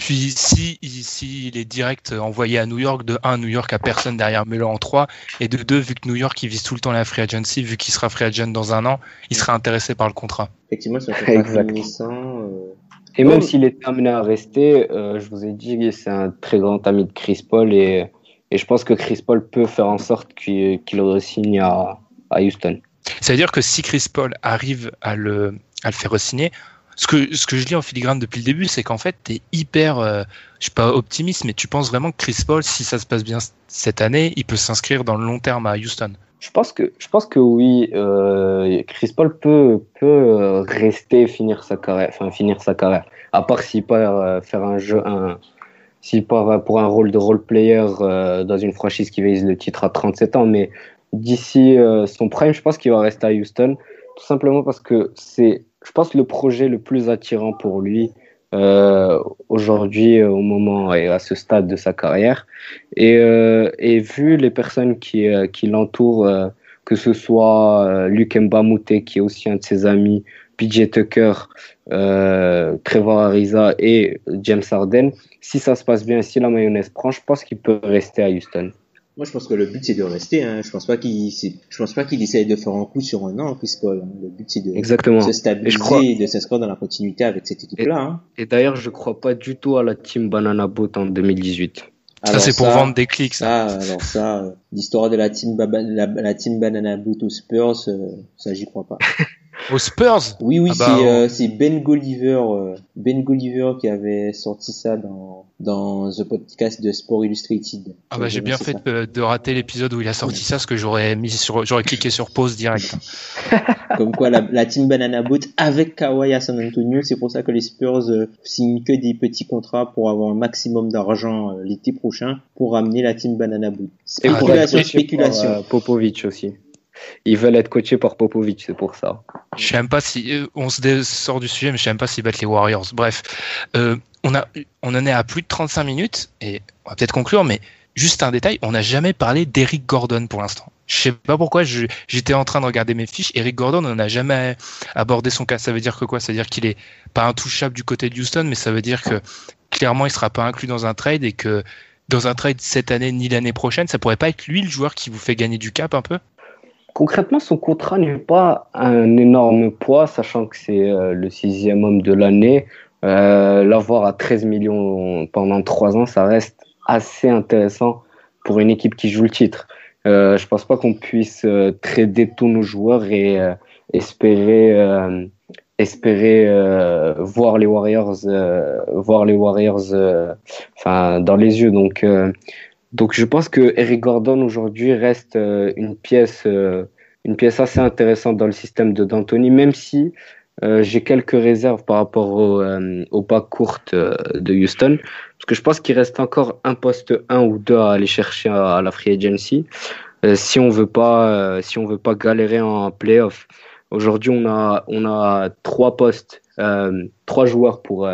Puis si, si il est direct envoyé à New York, de 1, New York a personne derrière Melo en 3, et de 2, vu que New York il vise tout le temps la free agency, vu qu'il sera free agent dans un an, il sera intéressé par le contrat. Effectivement, c'est un contrat euh. Et même s'il est amené à rester, euh, je vous ai dit, c'est un très grand ami de Chris Paul, et, et je pense que Chris Paul peut faire en sorte qu'il le signe à, à Houston. C'est-à-dire que si Chris Paul arrive à le, à le faire signer, ce que, ce que je lis en filigrane depuis le début, c'est qu'en fait, tu es hyper, euh, je suis pas optimiste, mais tu penses vraiment que Chris Paul, si ça se passe bien cette année, il peut s'inscrire dans le long terme à Houston? Je pense que, je pense que oui, euh, Chris Paul peut, peut euh, rester, finir sa carrière, enfin finir sa carrière. À part s'il part faire un jeu, un, s'il part pour un rôle de role player dans une franchise qui vise le titre à 37 ans, mais d'ici son prime, je pense qu'il va rester à Houston, tout simplement parce que c'est je pense, le projet le plus attirant pour lui euh, aujourd'hui, euh, au moment et à ce stade de sa carrière. Et, euh, vu les personnes qui, qui l'entourent, que ce soit Luc Mbamute, qui est aussi un de ses amis, PJ Tucker, euh, Trevor Ariza et James Harden, si ça se passe bien, si la mayonnaise prend, je pense qu'il peut rester à Houston. Moi, je pense que le but c'est de rester. Hein. Je pense pas qu'il, je pense pas qu'il essaye de faire un coup sur un an, Chris Paul. Hein. Le but c'est de Exactement. se stabiliser et, de s'inscrire dans la continuité avec cette équipe-là. Hein. Et, d'ailleurs, je crois pas du tout à la team Banana Boat en 2018. ça c'est pour vendre des clics. Ça, ça alors ça, euh, l'histoire de la team, la, team Banana Boat aux Spurs, euh, ça j'y crois pas. Aux Spurs Oui, oui, ah bah, euh, c'est Ben Gulliver, euh, Ben Gulliver qui avait sorti ça dans dans the podcast de Sport Illustrated. Ah bah j'ai bien fait de, rater l'épisode où il a sorti ça, parce que j'aurais mis sur, j'aurais cliqué sur pause direct. Comme quoi la, la, team Banana Boat avec Kawhi à San Antonio, c'est pour ça que les Spurs euh, signent que des petits contrats pour avoir un maximum d'argent l'été prochain pour ramener la team Banana Boat. Spéculation, spéculation. Popovic aussi. Ils veulent être coachés par Popovic, c'est pour ça. Je sais même pas si euh, on se sort du sujet, mais je sais même pas s'ils battent les Warriors. Bref, euh, on a, on en est à plus de 35 minutes et on va peut-être conclure, mais juste un détail, on n'a jamais parlé d'Eric Gordon pour l'instant. Je sais pas pourquoi, j'étais en train de regarder mes fiches. Eric Gordon, on n'a jamais abordé son cas. Ça veut dire que quoi? Ça veut dire qu'il est pas intouchable du côté de Houston, mais ça veut dire que clairement il sera pas inclus dans un trade et que dans un trade cette année ni l'année prochaine, ça pourrait pas être lui le joueur qui vous fait gagner du cap un peu? Concrètement, son contrat n'est pas un énorme poids, sachant que c'est euh, le sixième homme de l'année. Euh, l'avoir à 13 millions pendant trois ans, ça reste assez intéressant pour une équipe qui joue le titre. Euh, je pense pas qu'on puisse euh, trader tous nos joueurs et espérer espérer voir les Warriors voir les Warriors enfin dans les yeux. Donc donc je pense que Eric Gordon aujourd'hui reste euh, une pièce, euh, une pièce assez intéressante dans le système de D'Antoni, même si euh, j'ai quelques réserves par rapport au, pas courte de Houston, parce que je pense qu'il reste encore un poste 1 ou 2 à aller chercher à, la free agency si on veut pas, si on veut pas galérer en playoff. Aujourd'hui, on a, on a trois postes, trois joueurs pour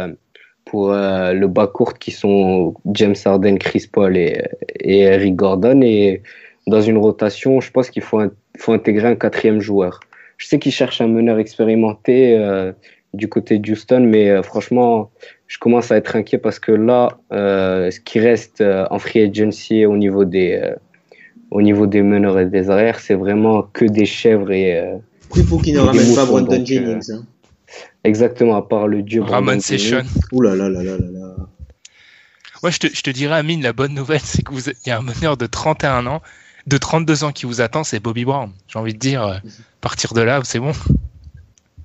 pour euh, le bas court qui sont James Harden, Chris Paul et, et, Eric Gordon. Et dans une rotation, je pense qu'il faut, faut intégrer un quatrième joueur. Je sais qu'ils cherchent un meneur expérimenté euh, du côté d'Houston, mais euh, franchement, je commence à être inquiet parce que là, ce qui reste en free agency au niveau des, au niveau des meneurs et des arrières, c'est vraiment que des chèvres et. Il faut qu'ils ne ramènent pas Brandon Jennings. Hein. Exactement, à part le dieu Ramon Session. Ouh là là là là là Ouais, je te, je te dirais, Amine, la bonne nouvelle, c'est qu'il y a un meneur de 31 ans, de 32 ans qui vous attend, c'est Bobby Brown. J'ai envie de dire, à euh, partir de là, c'est bon.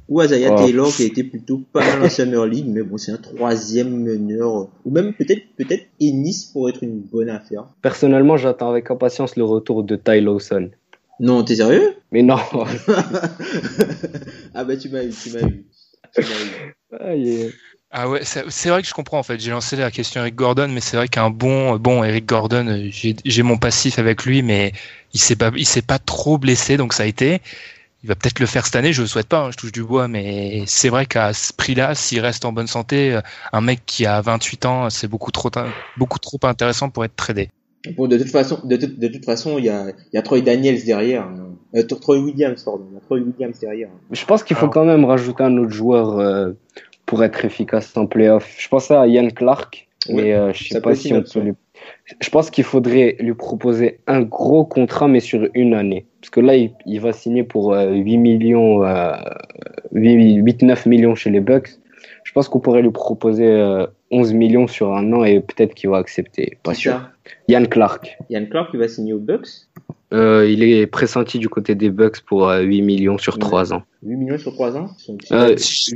Ou Azaya oh. Taylor, qui a été plutôt pas mal en Summer League, mais bon, c'est un troisième meneur. Ou même peut-être, peut-être Ennis pour être une bonne affaire. Personnellement, j'attends avec impatience le retour de Ty Lawson. Non, t'es sérieux? Mais non. ah bah tu m'as eu, tu m'as eu. Ah ouais, c'est vrai que je comprends en fait. J'ai lancé la question Eric Gordon, mais c'est vrai qu'un bon, bon Eric Gordon, j'ai mon passif avec lui, mais il s'est pas, pas trop blessé, donc ça a été. Il va peut-être le faire cette année, je le souhaite pas, hein, je touche du bois, mais c'est vrai qu'à ce prix-là, s'il reste en bonne santé, un mec qui a 28 ans, c'est beaucoup trop, beaucoup trop intéressant pour être tradé. Bon, de toute façon, de, de toute façon, il y a, il y a Troy Daniels derrière. Hein. Euh, Troy Williams, pardon. Il y a Troy Williams derrière. Je pense qu'il faut quand même rajouter un autre joueur euh, pour être efficace en playoff. Je pense à Ian Clark, mais euh, je sais pas si on peut lui... Je pense qu'il faudrait lui proposer un gros contrat, mais sur une année. Parce que là, il, il va signer pour 8 millions, 8-9 millions chez les Bucks. Je pense qu'on pourrait lui proposer 11 millions sur un an et peut-être qu'il va accepter. Pas sûr. Yann Clark. Yann Clark, il va signer aux Bucks euh, Il est pressenti du côté des Bucks pour 8 euh, millions sur 3 ans. 8 millions sur 3 ans 8 euh,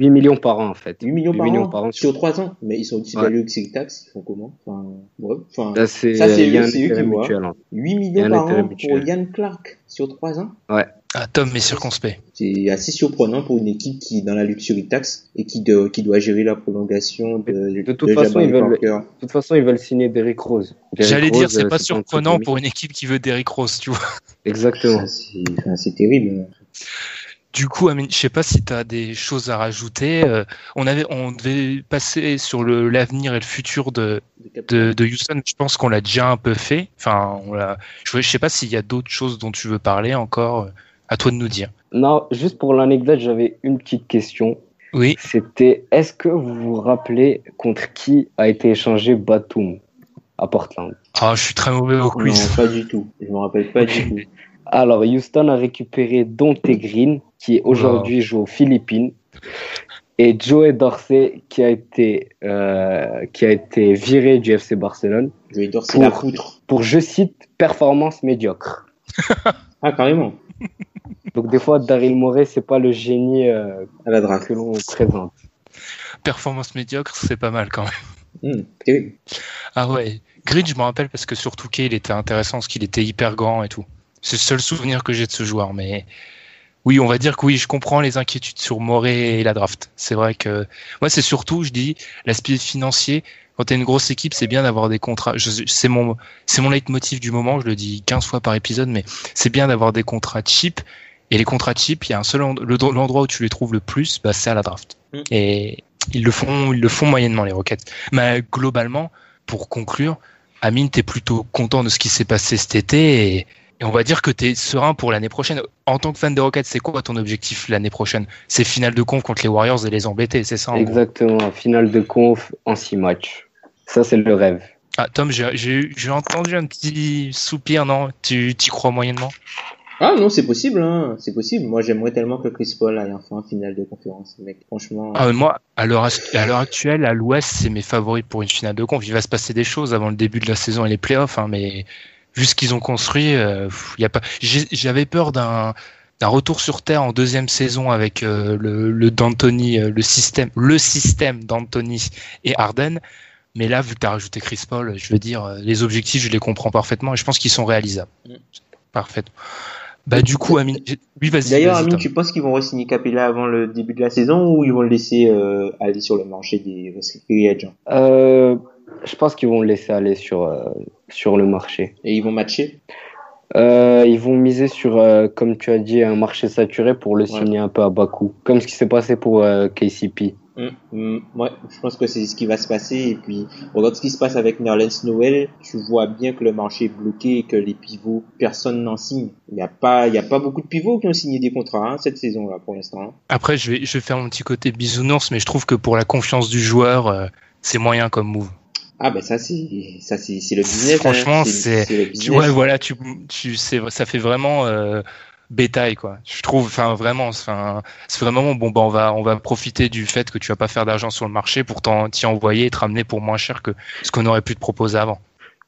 millions par an en fait. 8 millions, par, an, par, an, sur 3 ans Mais ils sont aussi ouais. que c'est taxes, ils font comment? Enfin, ouais. enfin, Ça c'est eux, qui mutuel, 8 millions par an pour Yann Clark sur 3 ans? Ouais. Ah, Tom est circonspect. C'est assez surprenant pour une équipe qui est dans la luxury tax et qui, de, qui doit gérer la prolongation de, de, toute façon, ils veulent, de toute façon, ils veulent signer Derrick Rose. J'allais dire, c'est pas surprenant pour une équipe qui veut Derrick Rose, tu vois. Exactement. C'est terrible. Du coup, Amine, je sais pas si tu as des choses à rajouter. Euh, on avait, on devait passer sur l'avenir et le futur de, de, de Houston. Je pense qu'on l'a déjà un peu fait. Enfin, on je, je sais pas s'il y a d'autres choses dont tu veux parler encore À toi de nous dire. Non, juste pour l'anecdote, j'avais une petite question. Oui. C'était est-ce que vous vous rappelez contre qui a été échangé Batum à Portland? Ah, je suis très mauvais au quiz. Non, pas du tout. Je me rappelle pas du tout. Alors, Houston a récupéré Dante Green, qui aujourd'hui joue aux Philippines, et Joey Dorsey, qui a été, euh, qui a été viré du FC Barcelone. Joey Dorsey, Pour- la poutre. Pour, je cite, performance médiocre. Ah, carrément. Donc, des fois, Daryl Morey, c'est pas le génie euh, À la draft. que l'on présente. Performance médiocre, c'est pas mal quand même. Hmm. Ah ouais. Grid, je me rappelle parce que sur Touquet, il était intéressant parce qu'il était hyper grand et tout. C'est le seul souvenir que j'ai de ce joueur. Mais oui, on va dire que oui, je comprends les inquiétudes sur Moré et la draft. C'est vrai que moi, c'est surtout, je dis, l'aspect financier. Quand t'es une grosse équipe, c'est bien d'avoir des contrats. C'est mon, c'est mon leitmotiv du moment. Je le dis 15 fois par épisode, mais c'est bien d'avoir des contrats cheap. Et les contrats cheap, il y a un seul end- le- l'endroit où tu les trouves le plus, bah, c'est à la draft. Mm. Et ils le font, ils le font moyennement les Rockets. Mais globalement, pour conclure, Amine, t'es plutôt content de ce qui s'est passé cet été et, et on va dire que t'es serein pour l'année prochaine. En tant que fan des Rockets, c'est quoi ton objectif l'année prochaine? C'est finale de conf contre les Warriors et les embêter, c'est ça en gros? Exactement, finale de conf en six matchs. Ça, c'est le rêve. Ah Tom, j'ai entendu un petit soupir, non? Tu t'y crois moyennement? Ah non, c'est possible, hein. C'est possible. Moi, j'aimerais tellement que Chris Paul aille enfin en finale de conférence, mec. Franchement. ah, Moi, à l'heure actuelle, à l'Ouest, c'est mes favoris pour une finale de conf. Il va se passer des choses avant le début de la saison et les playoffs, hein, mais vu ce qu'ils ont construit, euh, pff, y a pas. j'ai- J'avais peur d'un d'un retour sur terre en deuxième saison avec euh, le, le d'Anthony, euh, le système, le système d'Anthony et Harden. Mais là, vu que tu as rajouté Chris Paul, je veux dire, les objectifs, je les comprends parfaitement et je pense qu'ils sont réalisables. Mm. Parfait. Bah du coup, Amine, oui, vas-y. D'ailleurs, Amine, tu penses qu'ils vont re-signer Capella avant le début de la saison ou ils vont le laisser euh, aller sur le marché des free agents Euh, je pense qu'ils vont le laisser aller sur, euh, sur le marché. Et ils vont matcher? Euh, ils vont miser sur, euh, comme tu as dit, un marché saturé pour le signer un peu à bas coût, comme ce qui s'est passé pour euh, KCP. Ouais, je pense que c'est ce qui va se passer. Et puis, regarde ce qui se passe avec Nerlens Noël. Tu vois bien que le marché est bloqué et que les pivots, personne n'en signe. Il n'y a pas, il y a pas beaucoup de pivots qui ont signé des contrats hein, cette saison-là pour l'instant. hein. Après, je vais, je vais faire mon petit côté bisounours, mais je trouve que pour la confiance du joueur, euh, c'est moyen comme move. Ah ben ça c'est, ça c'est, le business. Franchement, hein. c'est-. Ouais, voilà, tu, tu ça fait vraiment euh, bétail, quoi. Je trouve, enfin, vraiment, c'est vraiment bon. Bah, on va, on va profiter du fait que tu vas pas faire d'argent sur le marché pour t'y envoyer et te ramener pour moins cher que ce qu'on aurait pu te proposer avant.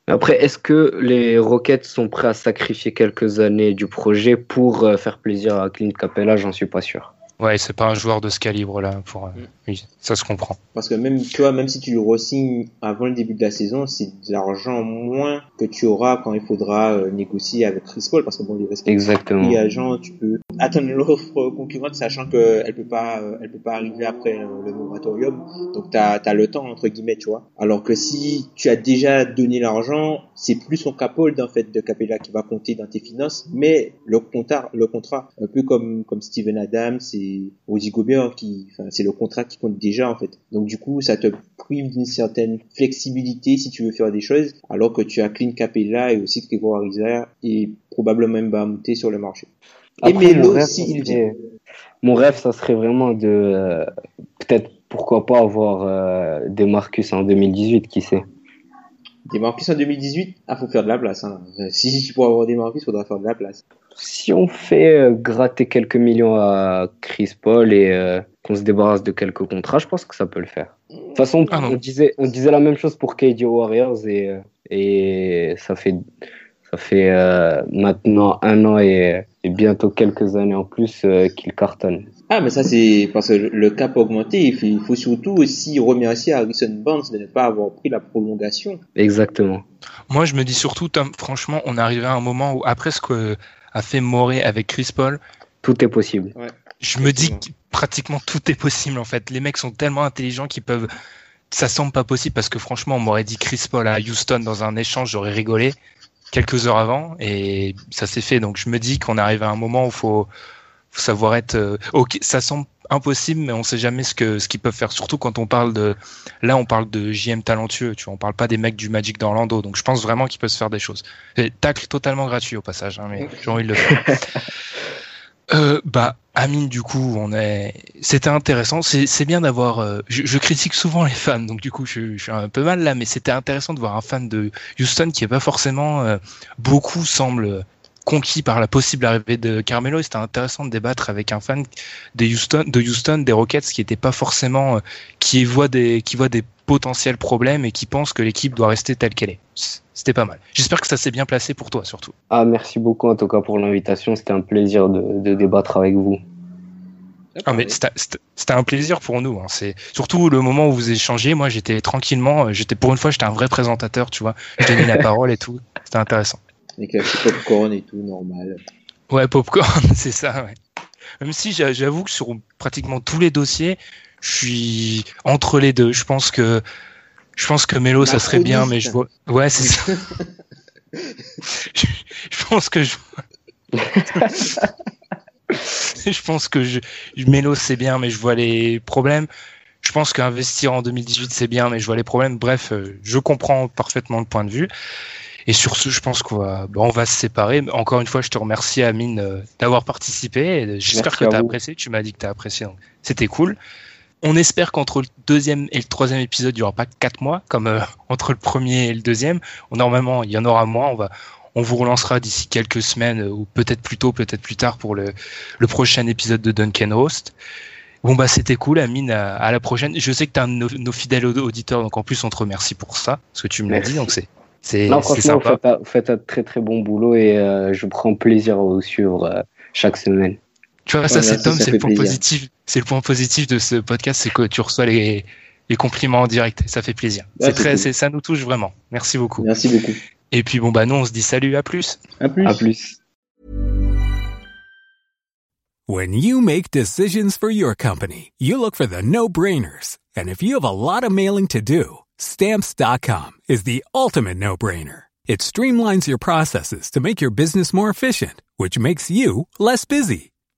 Après, est-ce que les Rockets sont prêts à sacrifier quelques années du projet pour euh, faire plaisir à Clint Capella? J'en suis pas sûr. Ouais, c'est pas un joueur de ce calibre-là. Pour, euh, Mm. oui, ça se comprend. Parce que même, tu vois, même si tu le re-signes avant le début de la saison, c'est de l'argent moins que tu auras quand il faudra euh, négocier avec Chris Paul. Parce que bon, les respectifs Exactement. agents, tu peux attendre l'offre concurrente, sachant que elle peut pas, euh, elle peut pas arriver après euh, le moratorium. Donc t'as, t'as le temps entre guillemets, tu vois. Alors que si tu as déjà donné l'argent, c'est plus son capole en fait de Capella qui va compter dans tes finances, mais le contrat, le contrat, un peu comme comme Steven Adams et Rudy Gobert, qui, enfin, c'est le contrat qui compte déjà en fait. Donc du coup, ça te prive d'une certaine flexibilité si tu veux faire des choses, alors que tu as Clint Capella et aussi Trevor Ariza et probablement même monter sur le marché. Et Après, mon Melo, rêve, si ça il serait- mon rêve, ça serait vraiment de euh, peut-être pourquoi pas avoir euh, des Marcus en 2018, qui sait. Des Marcus en 2018, ah faut faire de la place. Hein. Euh, Si tu pourras avoir des Marcus, faudra faire de la place. Si on fait euh, gratter quelques millions à Chris Paul et euh, qu'on se débarrasse de quelques contrats, je pense que ça peut le faire. De toute façon, Ah on disait, on disait la même chose pour KD Warriors et, et ça fait, ça fait euh, maintenant un an et, et bientôt quelques années en plus euh, qu'il cartonne. Ah, mais ça, c'est parce que le cap a augmenté. Il faut, il faut surtout aussi remercier Harrison Barnes de ne pas avoir pris la prolongation. Exactement. Moi, je me dis surtout, Tom, franchement, on est arrivé à un moment où, après ce que a fait Moré avec Chris Paul, Tout est possible. je me dis que pratiquement tout est possible en fait. Les mecs sont tellement intelligents qu'ils peuvent. Ça semble pas possible parce que franchement, on m'aurait dit Chris Paul à Houston dans un échange, j'aurais rigolé quelques heures avant et ça s'est fait. Donc je me dis qu'on arrive à un moment où faut, faut savoir être. euh, ok, ça semble impossible, mais on sait jamais ce que ce qu'ils peuvent faire. Surtout quand on parle de. Là, on parle de JM talentueux. Tu vois, on parle pas des mecs du Magic d'Orlando. Donc je pense vraiment qu'il peut se faire des choses. Et tacle totalement gratuit au passage, hein, mais j'ai envie de le faire. euh, Bah, Amine, du coup, on est. C'était intéressant. C'est bien d'avoir. Euh, je, critique souvent les fans, donc du coup, je, je suis un peu mal là, mais c'était intéressant de voir un fan de Houston qui est pas forcément euh, beaucoup semble conquis par la possible arrivée de Carmelo. C'était intéressant de débattre avec un fan de Houston, de Houston, des Rockets, qui était pas forcément, euh, qui voit des, qui voit des potentiels problèmes et qui pense que l'équipe doit rester telle qu'elle est. C'était pas mal. J'espère que ça s'est bien placé pour toi surtout. Ah, merci beaucoup en tout cas pour l'invitation. C'était un plaisir de, de, débattre avec vous. Ah, mais c'était un plaisir pour nous. Hein. C'est surtout le moment où vous échangez. Moi, j'étais tranquillement. J'étais pour une fois, j'étais un vrai présentateur, tu vois. Je donnais la parole et tout. C'était intéressant. Avec petit popcorn et tout, normal. Ouais, popcorn, c'est ça, ouais. Même si j'avoue que sur pratiquement tous les dossiers, je suis entre les deux. Je pense que je pense que Mélo, ça serait bien, mais je vois. Ouais, c'est ça. je, pense que je. je pense que je... Mélo, c'est bien, mais je vois les problèmes. Je pense qu'investir en 2018, c'est bien, mais je vois les problèmes. Bref, euh, je comprends parfaitement le point de vue. Et sur ce, je pense qu'on va, on va se séparer. Encore une fois, je te remercie, Amine, euh, d'avoir participé. J'espère que tu as apprécié. Tu m'as dit que tu as apprécié. C'était cool. On espère qu'entre le deuxième et le troisième épisode, il n'y aura pas quatre mois, comme euh, entre le premier et le deuxième. Normalement, il y en aura moins. On va, on vous relancera d'ici quelques semaines, ou peut-être plus tôt, peut-être plus tard, pour le, le prochain épisode de Duncan Host. Bon bah c'était cool, Amine. À, la prochaine. Je sais que tu es un de nos, nos, fidèles auditeurs, donc en plus on te remercie pour ça, parce que tu me l'as dit. Donc c'est c'est non, franchement, vous faites, un, très très bon boulot et euh, je prends plaisir à vous suivre euh, chaque semaine. Tu vois, ça, c'est Tom, c'est le point positif. C'est le point positif de ce podcast, c'est que tu reçois les, les compliments en direct. Ça fait plaisir. c'est très, ça nous touche vraiment. Merci beaucoup. Merci beaucoup. Et puis bon bah nous on se dit salut, à plus. À plus. À plus. When you make decisions for your company, you look for the no-brainers. And if you have a lot of mailing to do, Stamps.com is the ultimate no-brainer. It streamlines your processes to make your business more efficient, which makes you less busy.